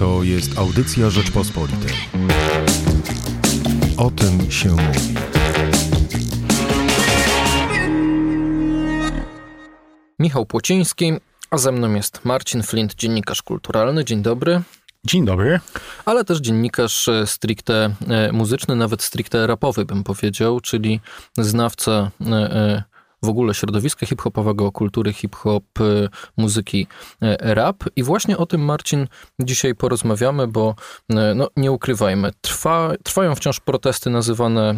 To jest audycja Rzeczpospolitej. O tym się mówi. Michał Płociński, a ze mną jest Marcin Flint, dziennikarz kulturalny. Dzień dobry. Dzień dobry. Ale też dziennikarz e, stricte e, muzyczny, nawet stricte rapowy bym powiedział, czyli znawca e, w ogóle środowiska hip-hopowego, kultury hip-hop, muzyki rap. I właśnie o tym, Marcin, dzisiaj porozmawiamy, bo no, nie ukrywajmy, trwa, trwają wciąż protesty nazywane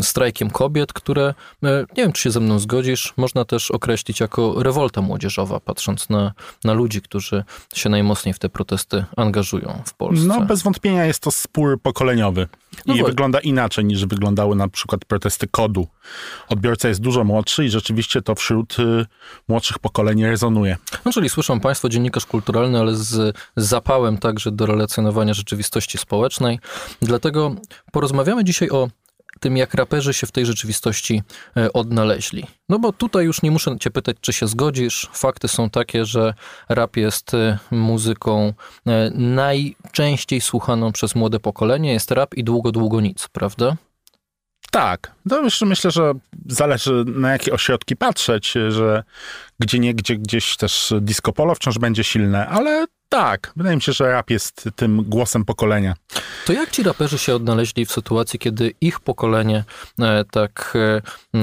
strajkiem kobiet, które, e, nie wiem czy się ze mną zgodzisz, można też określić jako rewolta młodzieżowa, patrząc na, na ludzi, którzy się najmocniej w te protesty angażują w Polsce. No bez wątpienia jest to spór pokoleniowy no i wygląda inaczej niż wyglądały na przykład protesty kodu. Odbiorca jest dużo młodszy i rzeczywiście to wśród y, młodszych pokoleń rezonuje. No czyli słyszą Państwo dziennikarz kulturalny, ale z, z zapałem także do relacjonowania rzeczywistości społecznej. Dlatego porozmawiamy dzisiaj o tym, jak raperzy się w tej rzeczywistości e, odnaleźli. No bo tutaj już nie muszę cię pytać, czy się zgodzisz. Fakty są takie, że rap jest e, muzyką e, najczęściej słuchaną przez młode pokolenie. Jest rap i długo, długo nic, prawda? Tak, to już myślę, że zależy na jakie ośrodki patrzeć, że gdzie nie, gdzie gdzieś też disco polo wciąż będzie silne, ale tak, wydaje mi się, że rap jest tym głosem pokolenia. To jak ci raperzy się odnaleźli w sytuacji, kiedy ich pokolenie e, tak e,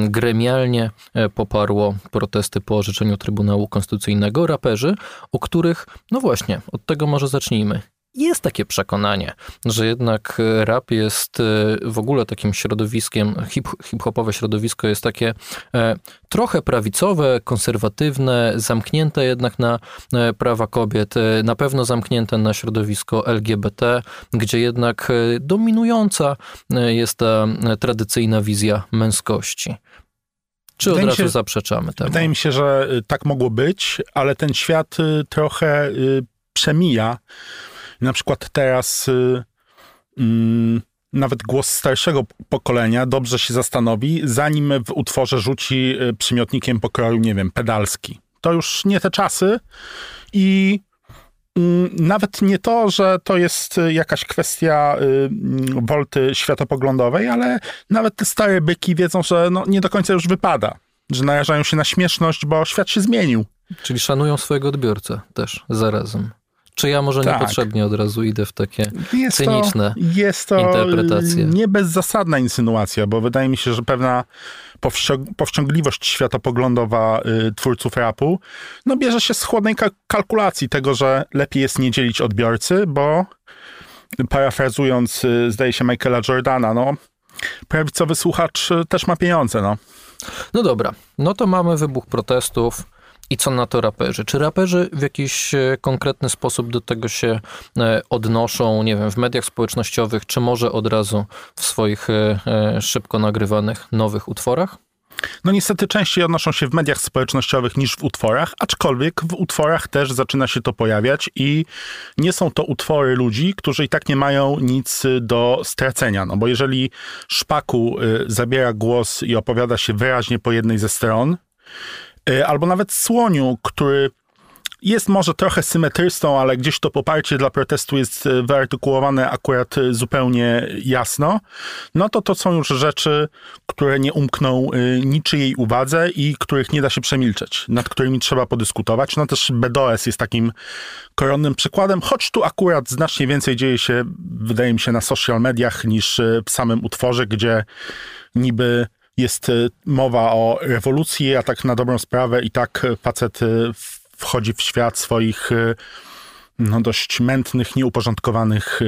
gremialnie e, poparło protesty po orzeczeniu Trybunału Konstytucyjnego? Raperzy, o których, no właśnie, od tego może zacznijmy jest takie przekonanie, że jednak e, rap jest e, w ogóle takim środowiskiem, hip, hip-hopowe środowisko jest takie e, trochę prawicowe, konserwatywne, zamknięte jednak na prawa kobiet, na pewno zamknięte na środowisko LGBT, gdzie jednak dominująca jest ta tradycyjna wizja męskości. Czy wydaje od razu się, zaprzeczamy temu? Wydaje mi się, że tak mogło być, ale ten świat trochę przemija na przykład teraz y, mm, nawet głos starszego pokolenia dobrze się zastanowi, zanim w utworze rzuci y, przymiotnikiem pokroju, nie wiem, pedalski. To już nie te czasy i mm, nawet nie to, że to jest y, jakaś kwestia wolty światopoglądowej, ale nawet te stare byki wiedzą, że no, nie do końca już wypada, że narażają się na śmieszność, bo świat się zmienił. Czyli szanują swojego odbiorcę też zarazem. Czy ja może tak. niepotrzebnie od razu idę w takie jest cyniczne to, jest to interpretacje? Nie bezzasadna insynuacja, bo wydaje mi się, że pewna powściągliwość światopoglądowa y, twórców rapu no bierze się z chłodnej kalkulacji tego, że lepiej jest nie dzielić odbiorcy, bo parafrazując, y, zdaje się, Michaela Jordana, no prawicowy słuchacz y, też ma pieniądze, no. No dobra, no to mamy wybuch protestów i co na to raperzy? Czy raperzy w jakiś e, konkretny sposób do tego się e, odnoszą, nie wiem, w mediach społecznościowych, czy może od razu w swoich e, szybko nagrywanych nowych utworach? No niestety częściej odnoszą się w mediach społecznościowych niż w utworach, aczkolwiek w utworach też zaczyna się to pojawiać i nie są to utwory ludzi, którzy i tak nie mają nic do stracenia. No bo jeżeli Szpaku zabiera głos i opowiada się wyraźnie po jednej ze stron, albo nawet słoniu, który jest może trochę symetrystą, ale gdzieś to poparcie dla protestu jest e, wyartykułowane akurat e, zupełnie jasno, no to to są już rzeczy, które nie umkną niczyjej uwadze i których nie da się przemilczeć, nad którymi trzeba podyskutować. No też BDOS jest takim koronnym przykładem, choć tu akurat znacznie więcej dzieje się, wydaje mi się, na social mediach niż w samym utworze, gdzie niby jest y, mowa o rewolucji, a tak na dobrą sprawę i tak facet y, wchodzi w świat swoich y, no, dość mętnych, nieuporządkowanych,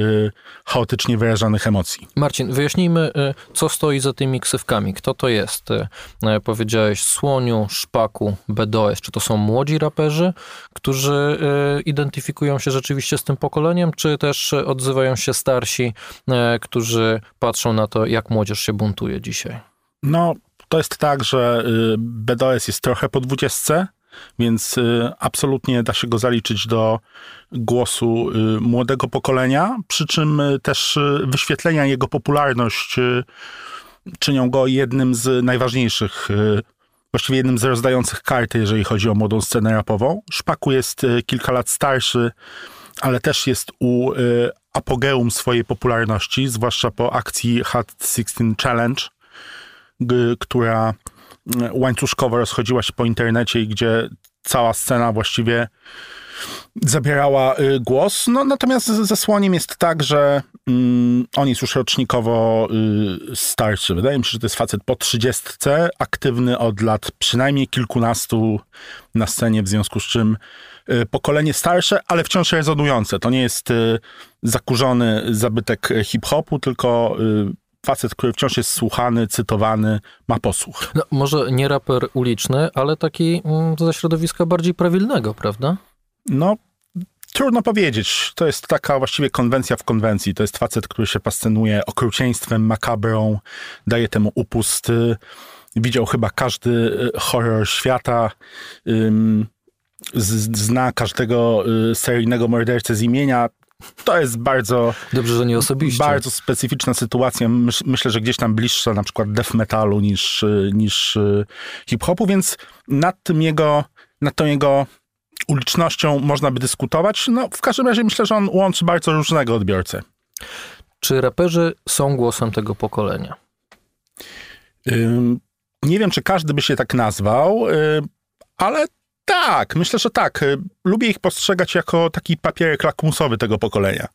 chaotycznie wyrażanych emocji. Marcin, wyjaśnijmy, co stoi za tymi ksywkami. Kto to jest? Powiedziałeś Słoniu, Szpaku, BDOS. Czy to są młodzi raperzy, którzy identyfikują się rzeczywiście z tym pokoleniem, czy też odzywają się starsi, którzy patrzą na to, jak młodzież się buntuje dzisiaj? No, to jest tak, że y, BDOS jest trochę po dwudziestce, więc y, absolutnie da się go zaliczyć do głosu y, młodego pokolenia, przy czym też wyświetlenia jego popularność czynią go jednym z najważniejszych, właściwie jednym z rozdających karty, jeżeli chodzi o młodą scenę rapową. Szpaku jest kilka lat starszy, ale też jest u apogeum swojej popularności, zwłaszcza po akcji Hot 16 Challenge, która y, łańcuszkowo rozchodziła się po internecie i gdzie cała scena właściwie zabierała y, głos. No, natomiast ze Słoniem jest tak, że mm, on jest już rocznikowo y, starszy. Wydaje mi się, że to jest facet po trzydziestce, aktywny od lat przynajmniej kilkunastu na scenie, w związku z czym y, pokolenie starsze, ale wciąż rezonujące. To nie jest y, zakurzony zabytek hip-hopu, tylko y, facet, który wciąż jest słuchany, cytowany, ma posłuch. No, może nie raper uliczny, ale taki mm, ze środowiska bardziej prawilnego, prawda? No, trudno powiedzieć. To jest taka właściwie konwencja w konwencji. To jest facet, który się fascynuje okrucieństwem, makabrą, daje temu upust. Y, Widział chyba każdy y, horror świata. Zna każdego y, seryjnego mordercę z imienia. To jest bardzo, Dobrze, że nie osobiście. bardzo specyficzna sytuacja. Myś- Myślę, że gdzieś tam bliższa na przykład death metalu niż, y, niż y, hip-hopu, więc nad tym jego, nad tą jego ulicznością można by dyskutować. No, w każdym razie myślę, że on łączy bardzo różnego odbiorcę. Czy raperzy są głosem tego pokolenia? Ym, Nie wiem, czy każdy by się tak nazwał, y, ale tak, myślę, że tak. Y, Lubię ich postrzegać jako taki papierek lakmusowy tego pokolenia,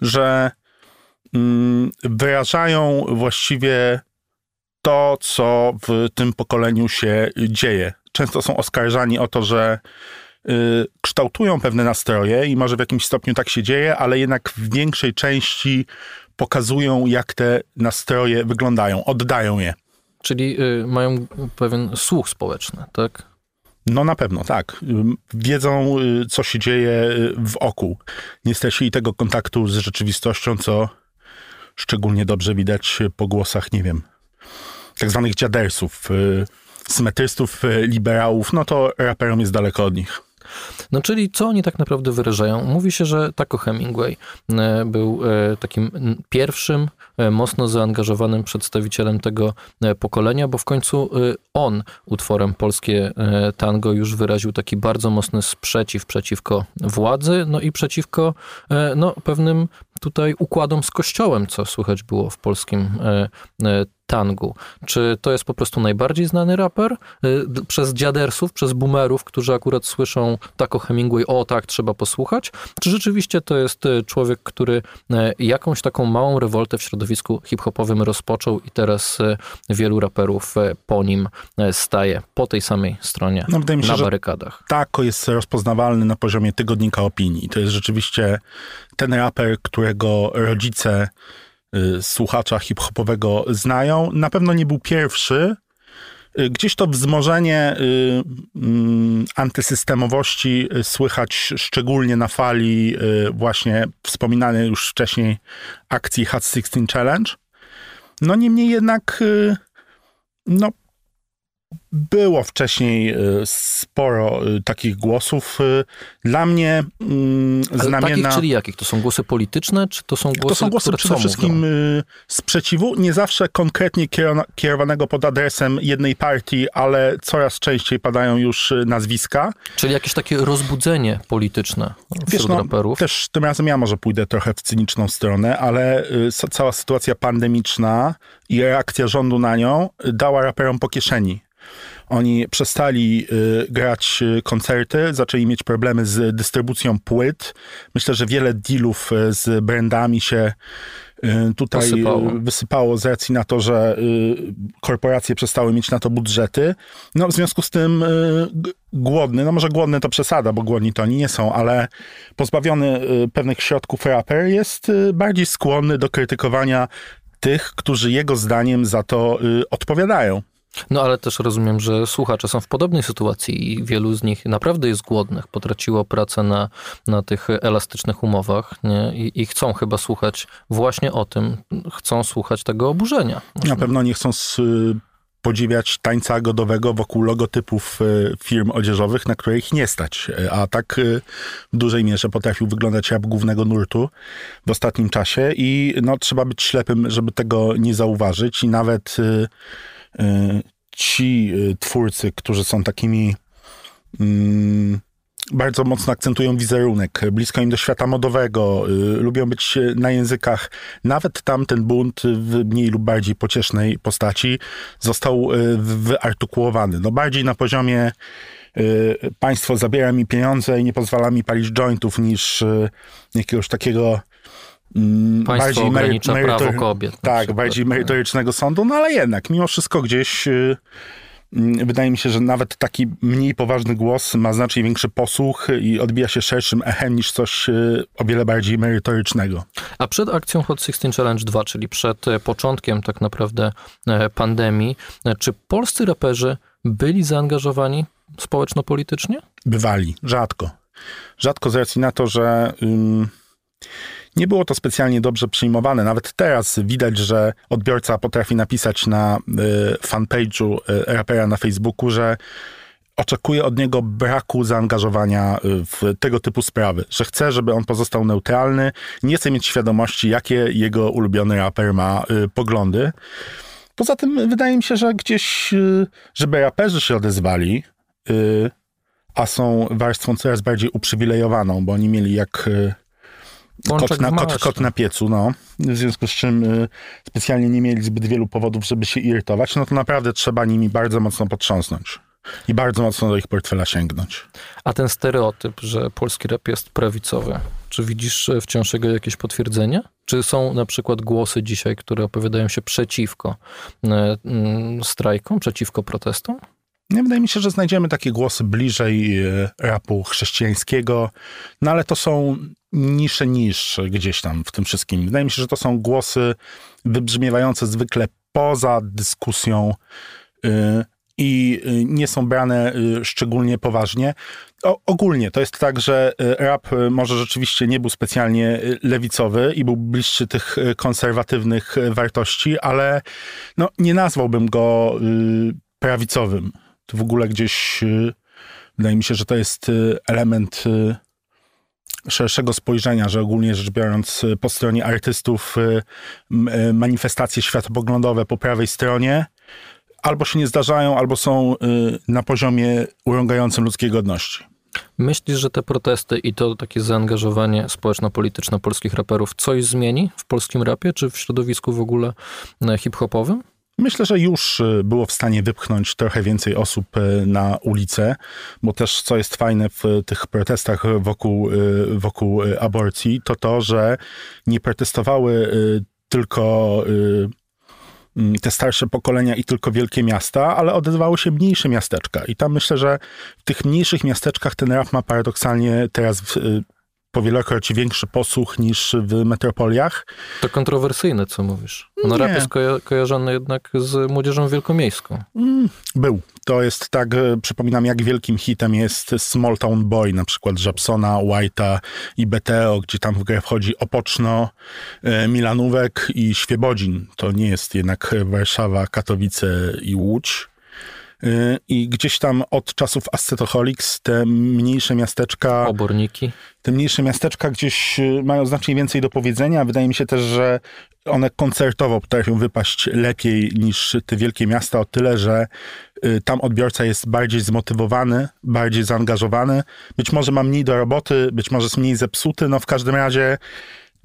że ym, wyrażają właściwie to, co w tym pokoleniu się dzieje. Często są oskarżani o to, że y, kształtują pewne nastroje i może w jakimś stopniu tak się dzieje, ale jednak w większej części pokazują, jak te nastroje wyglądają, oddają je. Czyli y, mają pewien słuch społeczny, tak? No na pewno, tak. Wiedzą, y, co się dzieje y, wokół. Nie stracili tego kontaktu z rzeczywistością, co szczególnie dobrze widać po głosach, nie wiem, tak zwanych dziadersów, y, symetrystów, y, liberałów, no to raperom jest daleko od nich. No czyli co oni tak naprawdę wyrażają? Mówi się, że Taco Hemingway e, był e, takim pierwszym e, mocno zaangażowanym przedstawicielem tego pokolenia, bo w końcu on utworem Polskie Tango już wyraził taki bardzo mocny sprzeciw przeciwko władzy, no i przeciwko no, pewnym tutaj układom z kościołem, co słychać było w polskim tangu. Czy to jest po prostu najbardziej znany raper? Y, Przez dziadersów, przez boomerów, którzy akurat słyszą tak o Hemingway, o tak, trzeba posłuchać? Czy rzeczywiście to jest y, człowiek, który e, jakąś taką małą rewoltę w środowisku hip-hopowym rozpoczął i teraz wielu raperów po nim staje, po tej samej stronie, No, wydaje mi się, na barykadach? Tako jest rozpoznawalny na poziomie tygodnika opinii. To jest rzeczywiście ten raper, którego rodzice y, słuchacza hip-hopowego znają. Na pewno nie był pierwszy. Y, Gdzieś to wzmożenie y, mm, antysystemowości y, słychać szczególnie na fali y, właśnie wspominanej już wcześniej akcji Hot 16 Challenge. No niemniej jednak y, no, było wcześniej y, sporo y, takich głosów. Y, Dla mnie mm, Ale znamienna... takich, czyli jakich? To są głosy polityczne, czy to są głosy, To są głosy przede wszystkim mówią? sprzeciwu, nie zawsze konkretnie kierowanego pod adresem jednej partii, ale coraz częściej padają już nazwiska. Czyli jakieś takie rozbudzenie polityczne wśród no, raperów? też tym razem ja może pójdę trochę w cyniczną stronę, ale cała sytuacja pandemiczna i reakcja rządu na nią dała raperom po kieszeni. Oni przestali y, grać y, koncerty, zaczęli mieć problemy z dystrybucją płyt. Myślę, że wiele dealów y, z brandami się tutaj Posypało. wysypało z racji na to, że korporacje przestały mieć na to budżety. No w związku z tym głodny, no może głodny to przesada, bo głodni to oni nie są, ale pozbawiony pewnych środków raper jest bardziej skłonny do krytykowania tych, którzy jego zdaniem za to odpowiadają. No ale też rozumiem, że słuchacze są w podobnej sytuacji i wielu z nich naprawdę jest głodnych, potraciło pracę na, na tych elastycznych umowach nie? I, i chcą chyba słuchać właśnie o tym, chcą słuchać tego oburzenia. Na pewno nie chcą s- y, podziwiać tańca godowego wokół logotypów y, firm odzieżowych, na które ich nie stać. A tak y, w dużej mierze potrafił wyglądać rap głównego nurtu w ostatnim czasie i no, trzeba być ślepym, żeby tego nie zauważyć i nawet ci y, twórcy, którzy są takimi mm, bardzo mocno akcentują wizerunek, blisko im do świata modowego, y, lubią być na językach. Nawet tam ten bunt w mniej lub bardziej pociesznej postaci został wyartykułowany. No bardziej na poziomie państwo zabiera mi pieniądze i nie pozwala mi palić jointów niż jakiegoś takiego Państwo bardziej ogranicza mery- prawo kobiet. Tak, przykład. bardziej merytorycznego sądu, no ale jednak, mimo wszystko gdzieś y, mm, wydaje mi się, że nawet taki mniej poważny głos ma znacznie większy posłuch i odbija się szerszym echem niż coś y, o wiele bardziej merytorycznego. A przed akcją Hot 16 Challenge 2, czyli przed e, początkiem tak naprawdę e, pandemii, e, czy polscy raperzy byli zaangażowani społeczno-politycznie? Bywali, rzadko. Rzadko z racji na to, że ym, nie było to specjalnie dobrze przyjmowane. Nawet teraz widać, że odbiorca potrafi napisać na y, fanpage'u y, rapera na Facebooku, że oczekuje od niego braku zaangażowania y, w tego typu sprawy, że chce, żeby on pozostał neutralny, nie chce mieć świadomości, jakie jego ulubiony raper ma poglądy. Poza tym wydaje mi się, że gdzieś, żeby raperzy się odezwali, a są warstwą coraz bardziej uprzywilejowaną, bo oni mieli jak kot na, kot, kot na piecu, no. W związku z czym y, specjalnie nie mieli zbyt wielu powodów, żeby się irytować, no to naprawdę trzeba nimi bardzo mocno potrząsnąć. I bardzo mocno do ich portfela sięgnąć. A ten stereotyp, że polski rap jest prawicowy, czy widzisz e, wciąż jego jakieś potwierdzenia? Czy są na przykład głosy dzisiaj, które opowiadają się przeciwko e, mm, strajkom, przeciwko protestom? Nie, wydaje mi się, że znajdziemy takie głosy bliżej y, rapu chrześcijańskiego, no ale to są nisze niż gdzieś tam w tym wszystkim. Wydaje mi się, że to są głosy wybrzmiewające zwykle poza dyskusją y, i y, nie są brane y, szczególnie poważnie. O, ogólnie to jest tak, że rap może rzeczywiście nie był specjalnie lewicowy i był bliższy tych konserwatywnych wartości, ale no, nie nazwałbym go prawicowym. To w ogóle gdzieś wydaje mi się, że to jest element szerszego spojrzenia, że ogólnie rzecz biorąc po stronie artystów y, y, manifestacje światopoglądowe po prawej stronie albo się nie zdarzają, albo są y, na poziomie urągającym ludzkiej godności. Myślisz, że te protesty i to takie zaangażowanie społeczno-polityczne polskich raperów coś zmieni w polskim rapie, czy w środowisku w ogóle e, hip-hopowym? Myślę, że już y, było w stanie wypchnąć trochę więcej osób y, na ulicę, bo też co jest fajne w tych protestach wokół, wokół aborcji, to to, że nie protestowały tylko mm, te starsze pokolenia i tylko wielkie miasta, ale odezwały się mniejsze miasteczka. I tam myślę, że w tych mniejszych miasteczkach ten rap ma paradoksalnie teraz y, powielokroć większy posłuch niż w metropoliach. To kontrowersyjne, co mówisz. No rap jest koja- kojarzony jednak z młodzieżą wielkomiejską. Mm, Był. To jest tak, e, przypominam, jak wielkim hitem jest Small Town Boy, na przykład Japsona, White'a i BTO, gdzie tam w grę wchodzi Opoczno, e, Milanówek i Świebodzin. To nie jest jednak Warszawa, Katowice i Łódź. E, I gdzieś tam od czasów Ascetoholics te mniejsze miasteczka Oborniki. te mniejsze miasteczka gdzieś y, mają znacznie więcej do powiedzenia. Wydaje mi się też, że one koncertowo potrafią wypaść lepiej niż te wielkie miasta o tyle, że y, tam odbiorca jest bardziej zmotywowany, bardziej zaangażowany. Być może ma mniej do roboty, być może jest mniej zepsuty, no w każdym razie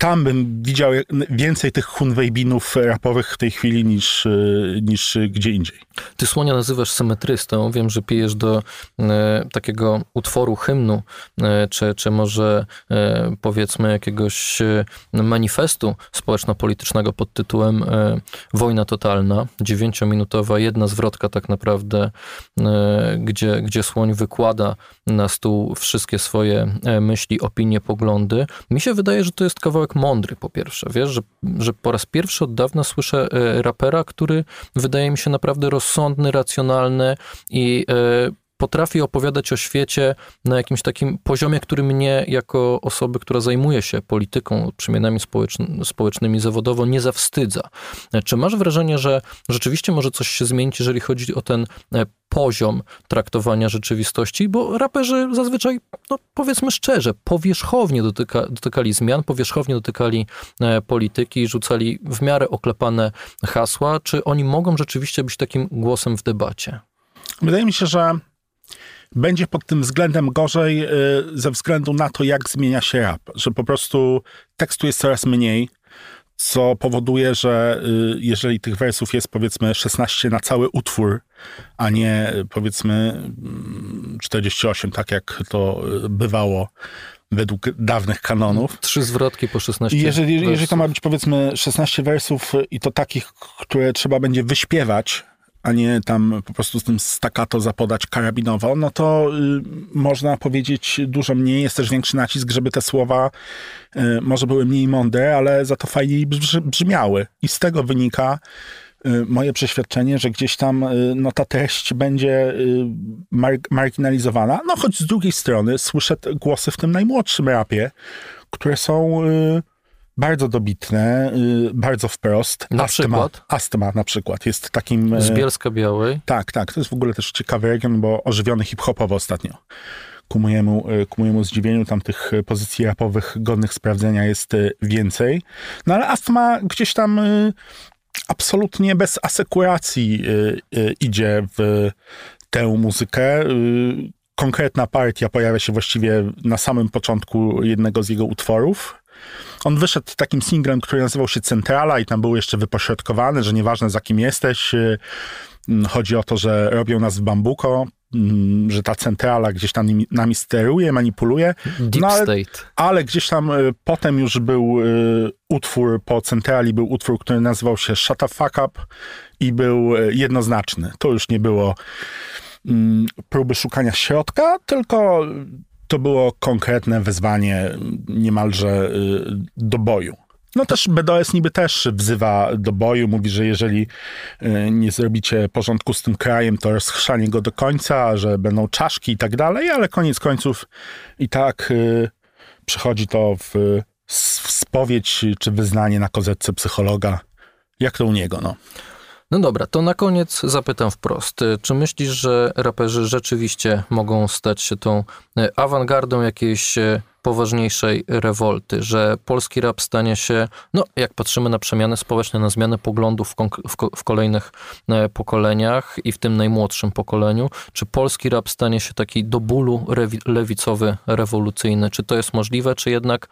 tam bym widział więcej tych hunwejbinów rapowych w tej chwili niż, y, niż gdzie indziej. Ty słonia nazywasz symetrystą. Wiem, że pijesz do e, takiego utworu hymnu, e, czy, czy może e, powiedzmy jakiegoś e, manifestu społeczno-politycznego pod tytułem e, Wojna totalna. Dziewięciominutowa, jedna zwrotka tak naprawdę, e, gdzie, gdzie słoń wykłada na stół wszystkie swoje e, myśli, opinie, poglądy. Mi się wydaje, że to jest kawałek mądry po pierwsze. Wiesz, że, że po raz pierwszy od dawna słyszę e, rapera, który wydaje mi się naprawdę rozsądny, racjonalny i e, potrafi opowiadać o świecie na jakimś takim poziomie, który mnie jako osoby, która zajmuje się polityką, przemianami społeczn- społecznymi zawodowo, nie zawstydza. Czy masz wrażenie, że rzeczywiście może coś się zmienić, jeżeli chodzi o ten e, poziom traktowania rzeczywistości? Bo raperzy zazwyczaj, no powiedzmy szczerze, powierzchownie dotyka, dotykali zmian, powierzchownie dotykali e, polityki, rzucali w miarę oklepane hasła. Czy oni mogą rzeczywiście być takim głosem w debacie? Wydaje mi się, że będzie pod tym względem gorzej y, ze względu na to, jak zmienia się rap. Że po prostu tekstu jest coraz mniej, co powoduje, że y, jeżeli tych wersów jest powiedzmy 16 na cały utwór, a nie y, powiedzmy 48, tak jak to bywało według dawnych kanonów. Trzy zwrotki po 16 I jeżeli, jeżeli to ma być powiedzmy 16 wersów i to takich, które trzeba będzie wyśpiewać, a nie tam po prostu z tym staccato zapodać karabinowo, no to y, można powiedzieć dużo mniej. Jest też większy nacisk, żeby te słowa y, może były mniej mądre, ale za to fajniej brzmiały. I z tego wynika y, moje przeświadczenie, że gdzieś tam y, no, ta treść będzie y, mar marginalizowana. No choć z drugiej strony słyszę głosy w tym najmłodszym rapie, które są y, bardzo dobitne, y, bardzo wprost. Na astma, przykład? Astma na przykład jest takim... Y, Z Bielska Białej? Tak, tak. To jest w ogóle też ciekawy region, bo ożywiony hip-hopowo ostatnio. Ku mojemu, y, ku mojemu zdziwieniu tam tych pozycji rapowych godnych sprawdzenia jest więcej. No ale Astma gdzieś tam absolutnie bez asekuracji idzie w tę muzykę konkretna partia pojawia się właściwie na samym początku jednego z jego utworów. On wyszedł takim singlem, który nazywał się Centrala i tam był jeszcze wypośrodkowany, że nieważne za kim jesteś, y, mm, chodzi o to, że robią nas w bambuko, mm, że ta centrala gdzieś tam nami, nami steruje, manipuluje. Deep no, ale, State. Ale gdzieś tam y, potem już był y, utwór po centrali, był utwór, który nazywał się Shut the Fuck Up i był jednoznaczny. To już nie było mm, próby szukania środka, tylko to było konkretne wezwanie niemalże y, do boju. No też BDS niby też wzywa do boju, mówi, że jeżeli y, nie zrobicie porządku z tym krajem, to rozchrzanie go do końca, że będą czaszki i tak dalej, ale koniec końców i tak y, przychodzi to w spowiedź czy wyznanie na kozetce psychologa. Jak to u niego, no. No dobra, to na koniec zapytam wprost. Czy myślisz, że raperzy rzeczywiście mogą stać się tą e, awangardą jakiejś e, poważniejszej rewolty, że polski rap stanie się, no jak patrzymy na przemiany społeczne, na zmianę poglądów w, w, kolejnych e, pokoleniach i w tym najmłodszym pokoleniu, czy polski rap stanie się taki do bólu lewicowy, rewolucyjny? Czy to jest możliwe, czy jednak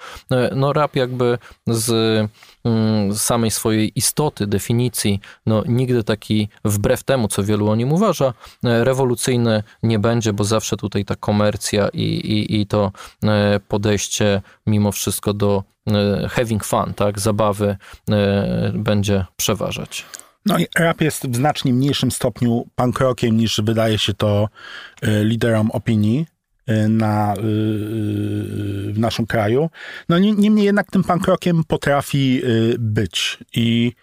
no rap jakby z Mm, samej swojej istoty, definicji, no nigdy taki, wbrew temu, co wielu o nim uważa, e, rewolucyjny nie będzie, bo zawsze tutaj ta komercja i, i, i to e, podejście mimo wszystko do e, having fun, tak, zabawy będzie przeważać. No i rap jest w znacznie mniejszym stopniu punk rockiem niż wydaje się to liderom opinii. Na, w naszym kraju. No niemniej jednak tym punk rockiem potrafi być i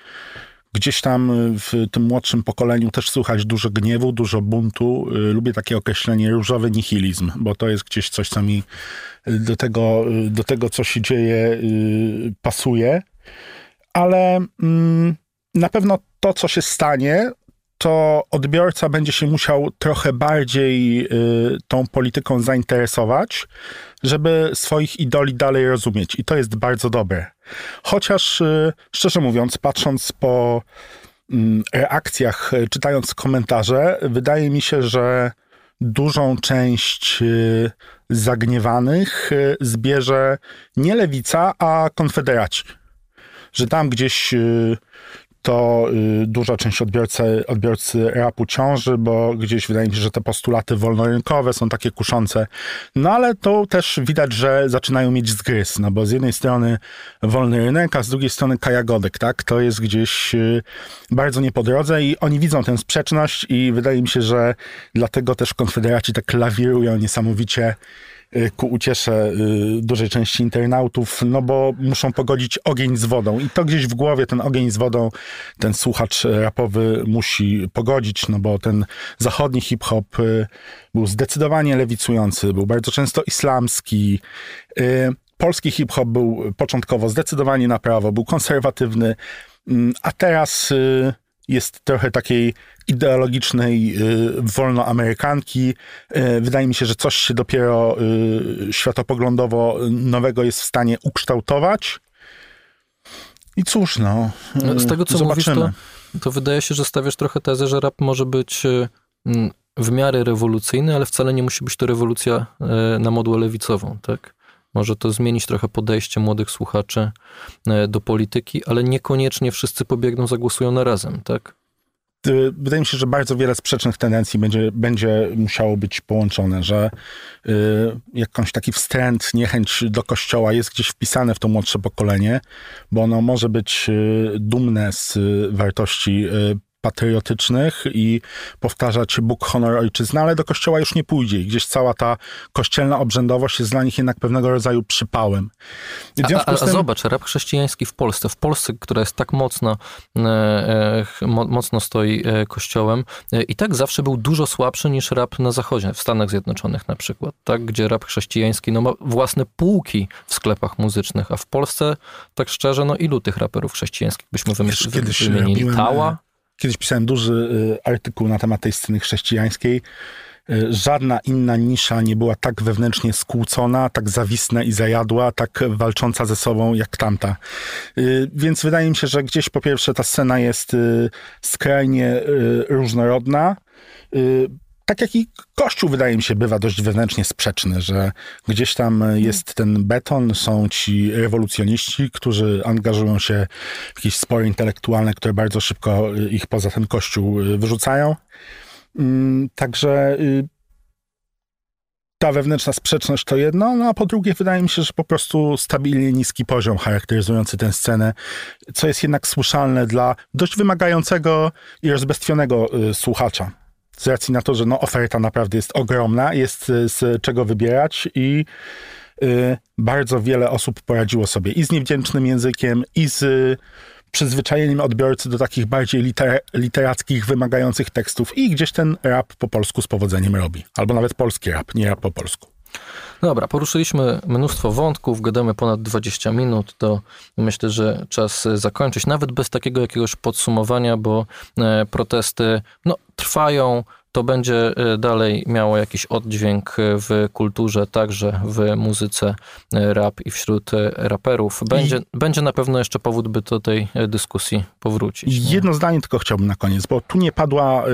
gdzieś tam w tym młodszym pokoleniu też słychać dużo gniewu, dużo buntu. Lubię takie określenie różowy nihilizm, bo to jest gdzieś coś, co mi do tego, do tego co się dzieje, pasuje. Ale mm, na pewno to, co się stanie, to odbiorca będzie się musiał trochę bardziej y, tą polityką zainteresować, żeby swoich idoli dalej rozumieć. I to jest bardzo dobre. Chociaż, y, szczerze mówiąc, patrząc po y, reakcjach, czytając komentarze, wydaje mi się, że dużą część y, zagniewanych y, zbierze nie lewica, a konfederaci. Że tam gdzieś y, to y, duża część odbiorcy, odbiorcy rapu ciąży, bo gdzieś wydaje mi się, że te postulaty wolnorynkowe są takie kuszące. No ale to też widać, że zaczynają mieć zgryz, no bo z jednej strony wolny rynek, a z drugiej strony kajagodek, tak? To jest gdzieś y, bardzo nie po drodze i oni widzą tę sprzeczność i wydaje mi się, że dlatego też konfederaci tak lawirują niesamowicie ku uciesze y, dużej części internautów, no bo muszą pogodzić ogień z wodą i to gdzieś w głowie ten ogień z wodą ten słuchacz rapowy musi pogodzić, no bo ten zachodni hip-hop y, był zdecydowanie lewicujący, był bardzo często islamski. Polski hip-hop był początkowo zdecydowanie na prawo, był konserwatywny, mm, a teraz jest trochę takiej ideologicznej y, wolnoamerykanki. Y, wydaje mi się, że coś się dopiero y, światopoglądowo nowego jest w stanie ukształtować. I cóż, no. no z tego, co zobaczymy. mówisz, to, to wydaje się, że stawiasz trochę tezę, że rap może być w miarę rewolucyjny, ale wcale nie musi być to rewolucja e, na modłę lewicową, tak? Może to zmienić trochę podejście młodych słuchaczy e, do polityki, ale niekoniecznie wszyscy pobiegną, zagłosują na razem, tak? Y, wydaje mi się, że bardzo wiele sprzecznych tendencji będzie, będzie musiało być połączone, że y, jakąś taki wstręt, niechęć do kościoła jest gdzieś wpisane w to młodsze pokolenie, bo ono może być y, dumne z wartości y, patriotycznych i powtarzać Bóg, honor, ojczyzna, ale do kościoła już nie pójdzie. I gdzieś cała ta kościelna obrzędowość jest dla nich jednak pewnego rodzaju przypałem. A, a, a tym... zobacz, rap chrześcijański w Polsce, w Polsce, która jest tak mocno, e, e, mocno stoi e, kościołem, e, i tak zawsze był dużo słabszy niż rap na zachodzie, w Stanach Zjednoczonych na przykład, tak, gdzie rap chrześcijański no, ma własne półki w sklepach muzycznych, a w Polsce, tak szczerze, no ilu tych raperów chrześcijańskich byśmy? Wymienili Tała? Kiedyś pisałem duży y, artykuł na temat tej sceny chrześcijańskiej. Y, żadna inna nisza nie była tak wewnętrznie skłócona, tak zawisna i zajadła, tak walcząca ze sobą jak tamta. Y, więc wydaje mi się, że gdzieś po pierwsze ta scena jest skrajnie różnorodna tak jak i Kościół, wydaje mi się, bywa dość wewnętrznie sprzeczny, że gdzieś tam jest ten beton, są ci rewolucjoniści, którzy angażują się w jakieś spory intelektualne, które bardzo szybko ich poza ten Kościół y, wyrzucają. Mm, także y, ta wewnętrzna sprzeczność to jedno, no a po drugie wydaje mi się, że po prostu stabilnie niski poziom charakteryzujący tę scenę, co jest jednak słyszalne dla dość wymagającego i rozbestwionego y, słuchacza z racji na to, że no, oferta naprawdę jest ogromna, jest y, z czego wybierać i y, bardzo wiele osób poradziło sobie i z niewdzięcznym językiem, i z y, przyzwyczajeniem odbiorcy do takich bardziej liter literackich, wymagających tekstów i gdzieś ten rap po polsku z powodzeniem robi. Albo nawet polski rap, nie rap po polsku. Dobra, poruszyliśmy mnóstwo wątków, gadamy ponad 20 minut, to myślę, że czas zakończyć, nawet bez takiego jakiegoś podsumowania, bo e, protesty no, trwają, to będzie e, dalej miało jakiś oddźwięk w kulturze, także w muzyce e, rap i wśród raperów. Będzie, I... będzie na pewno jeszcze powód, by do tej dyskusji powrócić. Nie? Jedno zdanie tylko chciałbym na koniec, bo tu nie padła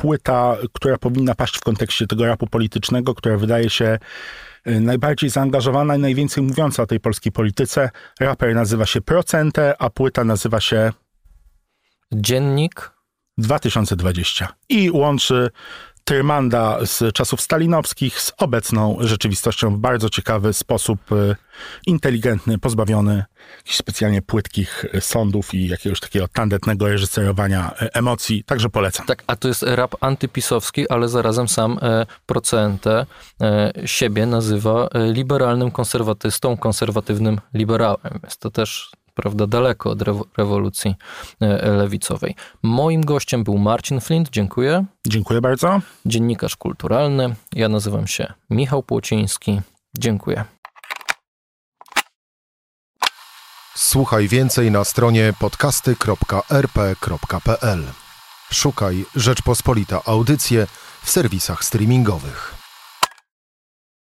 płyta, która powinna paść w kontekście tego rapu politycznego, która wydaje się Y, najbardziej zaangażowana i najwięcej mówiąca o tej polskiej polityce. Raper nazywa się Procente, a płyta nazywa się Dziennik 2020 i łączy Tyrmanda z czasów stalinowskich z obecną rzeczywistością w bardzo ciekawy sposób, y, inteligentny, pozbawiony jakichś specjalnie płytkich sądów i jakiegoś takiego tandetnego reżyserowania y, emocji. Także polecam. Tak, a to jest rap antypisowski, ale zarazem sam e, Procente siebie nazywa e, liberalnym konserwatystą, konserwatywnym liberałem. Jest to też prawda, daleko od rewolucji e, lewicowej. Moim gościem był Marcin Flint, dziękuję. Dziękuję bardzo. Dziennikarz kulturalny. Ja nazywam się Michał Płociński. Dziękuję. Słuchaj więcej na stronie podcasty.rp.pl. Szukaj Rzeczpospolita Audycje w serwisach streamingowych.